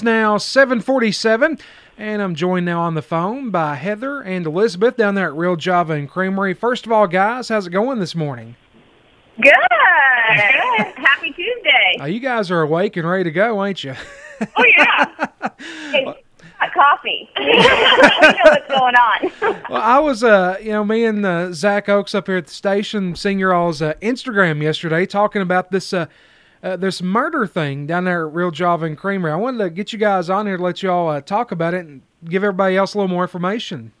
It's now 747, and I'm joined now on the phone by Heather and Elizabeth down there at Real Java and Creamery. First of all, guys, how's it going this morning? Good. Happy Tuesday. Uh, you guys are awake and ready to go, ain't you? Oh yeah. hey, coffee. we know what's going on. well, I was, uh, you know, me and uh, Zach Oaks up here at the station seeing your all's uh, Instagram yesterday talking about this uh, this murder thing down there at Real Java and Creamery. I wanted to get you guys on here to let you all uh, talk about it and give everybody else a little more information.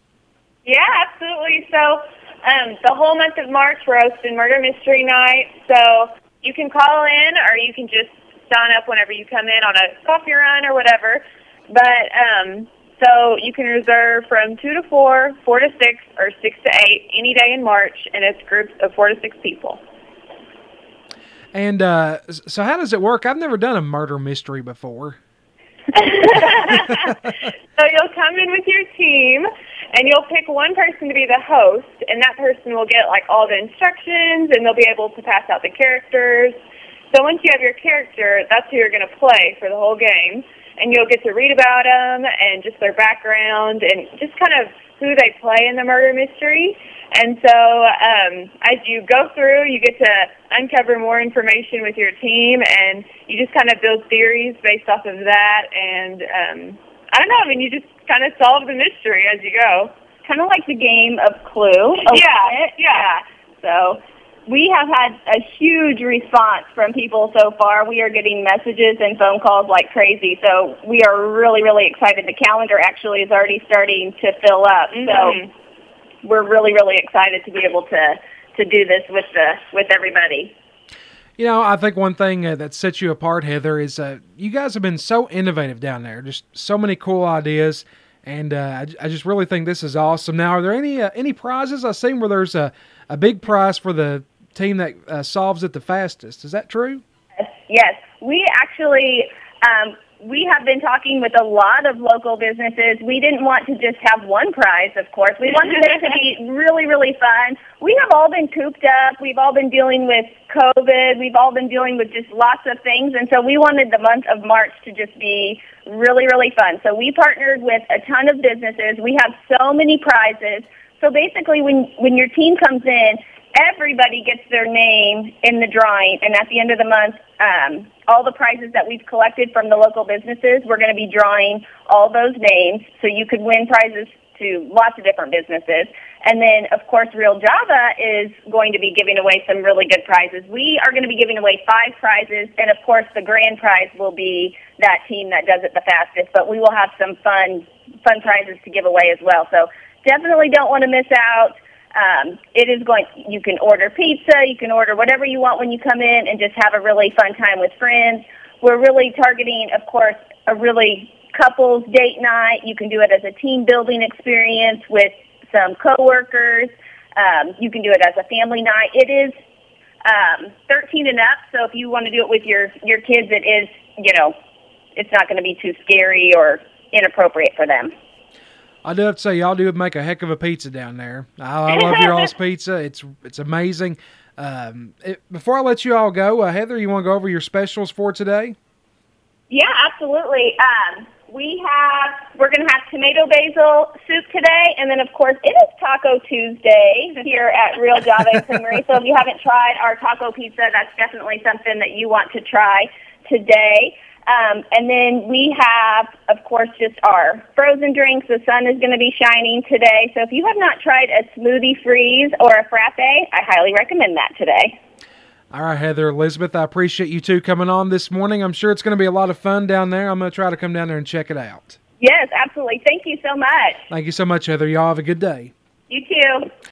Yeah, absolutely. So um, the whole month of March, we're hosting Murder Mystery Night. So you can call in or you can just sign up whenever you come in on a coffee run or whatever. But um, so you can reserve from 2 to 4, 4 to 6, or 6 to 8 any day in March, and it's groups of 4 to 6 people. And uh, so, how does it work? I've never done a murder mystery before. so you'll come in with your team, and you'll pick one person to be the host, and that person will get like all the instructions, and they'll be able to pass out the characters. So once you have your character, that's who you're going to play for the whole game, and you'll get to read about them and just their background and just kind of who they play in the murder mystery. And so um, as you go through, you get to uncover more information with your team, and you just kind of build theories based off of that. And um, I don't know, I mean, you just kind of solve the mystery as you go. Kind of like the game of Clue. Yeah, yeah. yeah. So we have had a huge response from people so far. We are getting messages and phone calls like crazy. So we are really, really excited. The calendar actually is already starting to fill up. Mm-hmm. So we're really, really excited to be able to to do this with the with everybody. You know, I think one thing uh, that sets you apart, Heather, is uh, you guys have been so innovative down there. Just so many cool ideas, and uh, I, I, just really think this is awesome. Now, are there any uh, any prizes? I've seen where there's a, a big prize for the team that uh, solves it the fastest. Is that true? Yes, we actually um, we have been talking with a lot of local businesses. We didn't want to just have one prize, of course. We wanted it to be really, really fun. We have all been cooped up. We've all been dealing with COVID. We've all been dealing with just lots of things. And so we wanted the month of March to just be really, really fun. So we partnered with a ton of businesses. We have so many prizes. So basically when, when your team comes in, everybody gets their name in the drawing. And at the end of the month, um, all the prizes that we've collected from the local businesses, we're going to be drawing all those names. So you could win prizes to lots of different businesses. And then, of course, Real Java is going to be giving away some really good prizes. We are going to be giving away five prizes, and of course, the grand prize will be that team that does it the fastest. But we will have some fun, fun prizes to give away as well. So definitely don't want to miss out. Um, it is going. You can order pizza. You can order whatever you want when you come in, and just have a really fun time with friends. We're really targeting, of course, a really couples date night. You can do it as a team building experience with some coworkers. Um, you can do it as a family night. It is um, 13 and up, so if you want to do it with your your kids, it is you know, it's not going to be too scary or inappropriate for them. I do have to say, y'all do make a heck of a pizza down there. I, I love your all's pizza. It's it's amazing. Um, it, before I let you all go, uh, Heather, you want to go over your specials for today? Yeah, absolutely. Um, we have we're going to have tomato basil soup today, and then of course it is Taco Tuesday here at Real Java Creamery. so if you haven't tried our taco pizza, that's definitely something that you want to try today. Um, and then we have, of course, just our frozen drinks. The sun is going to be shining today. So if you have not tried a smoothie freeze or a frappe, I highly recommend that today. All right, Heather, Elizabeth, I appreciate you two coming on this morning. I'm sure it's going to be a lot of fun down there. I'm going to try to come down there and check it out. Yes, absolutely. Thank you so much. Thank you so much, Heather. Y'all have a good day. You too.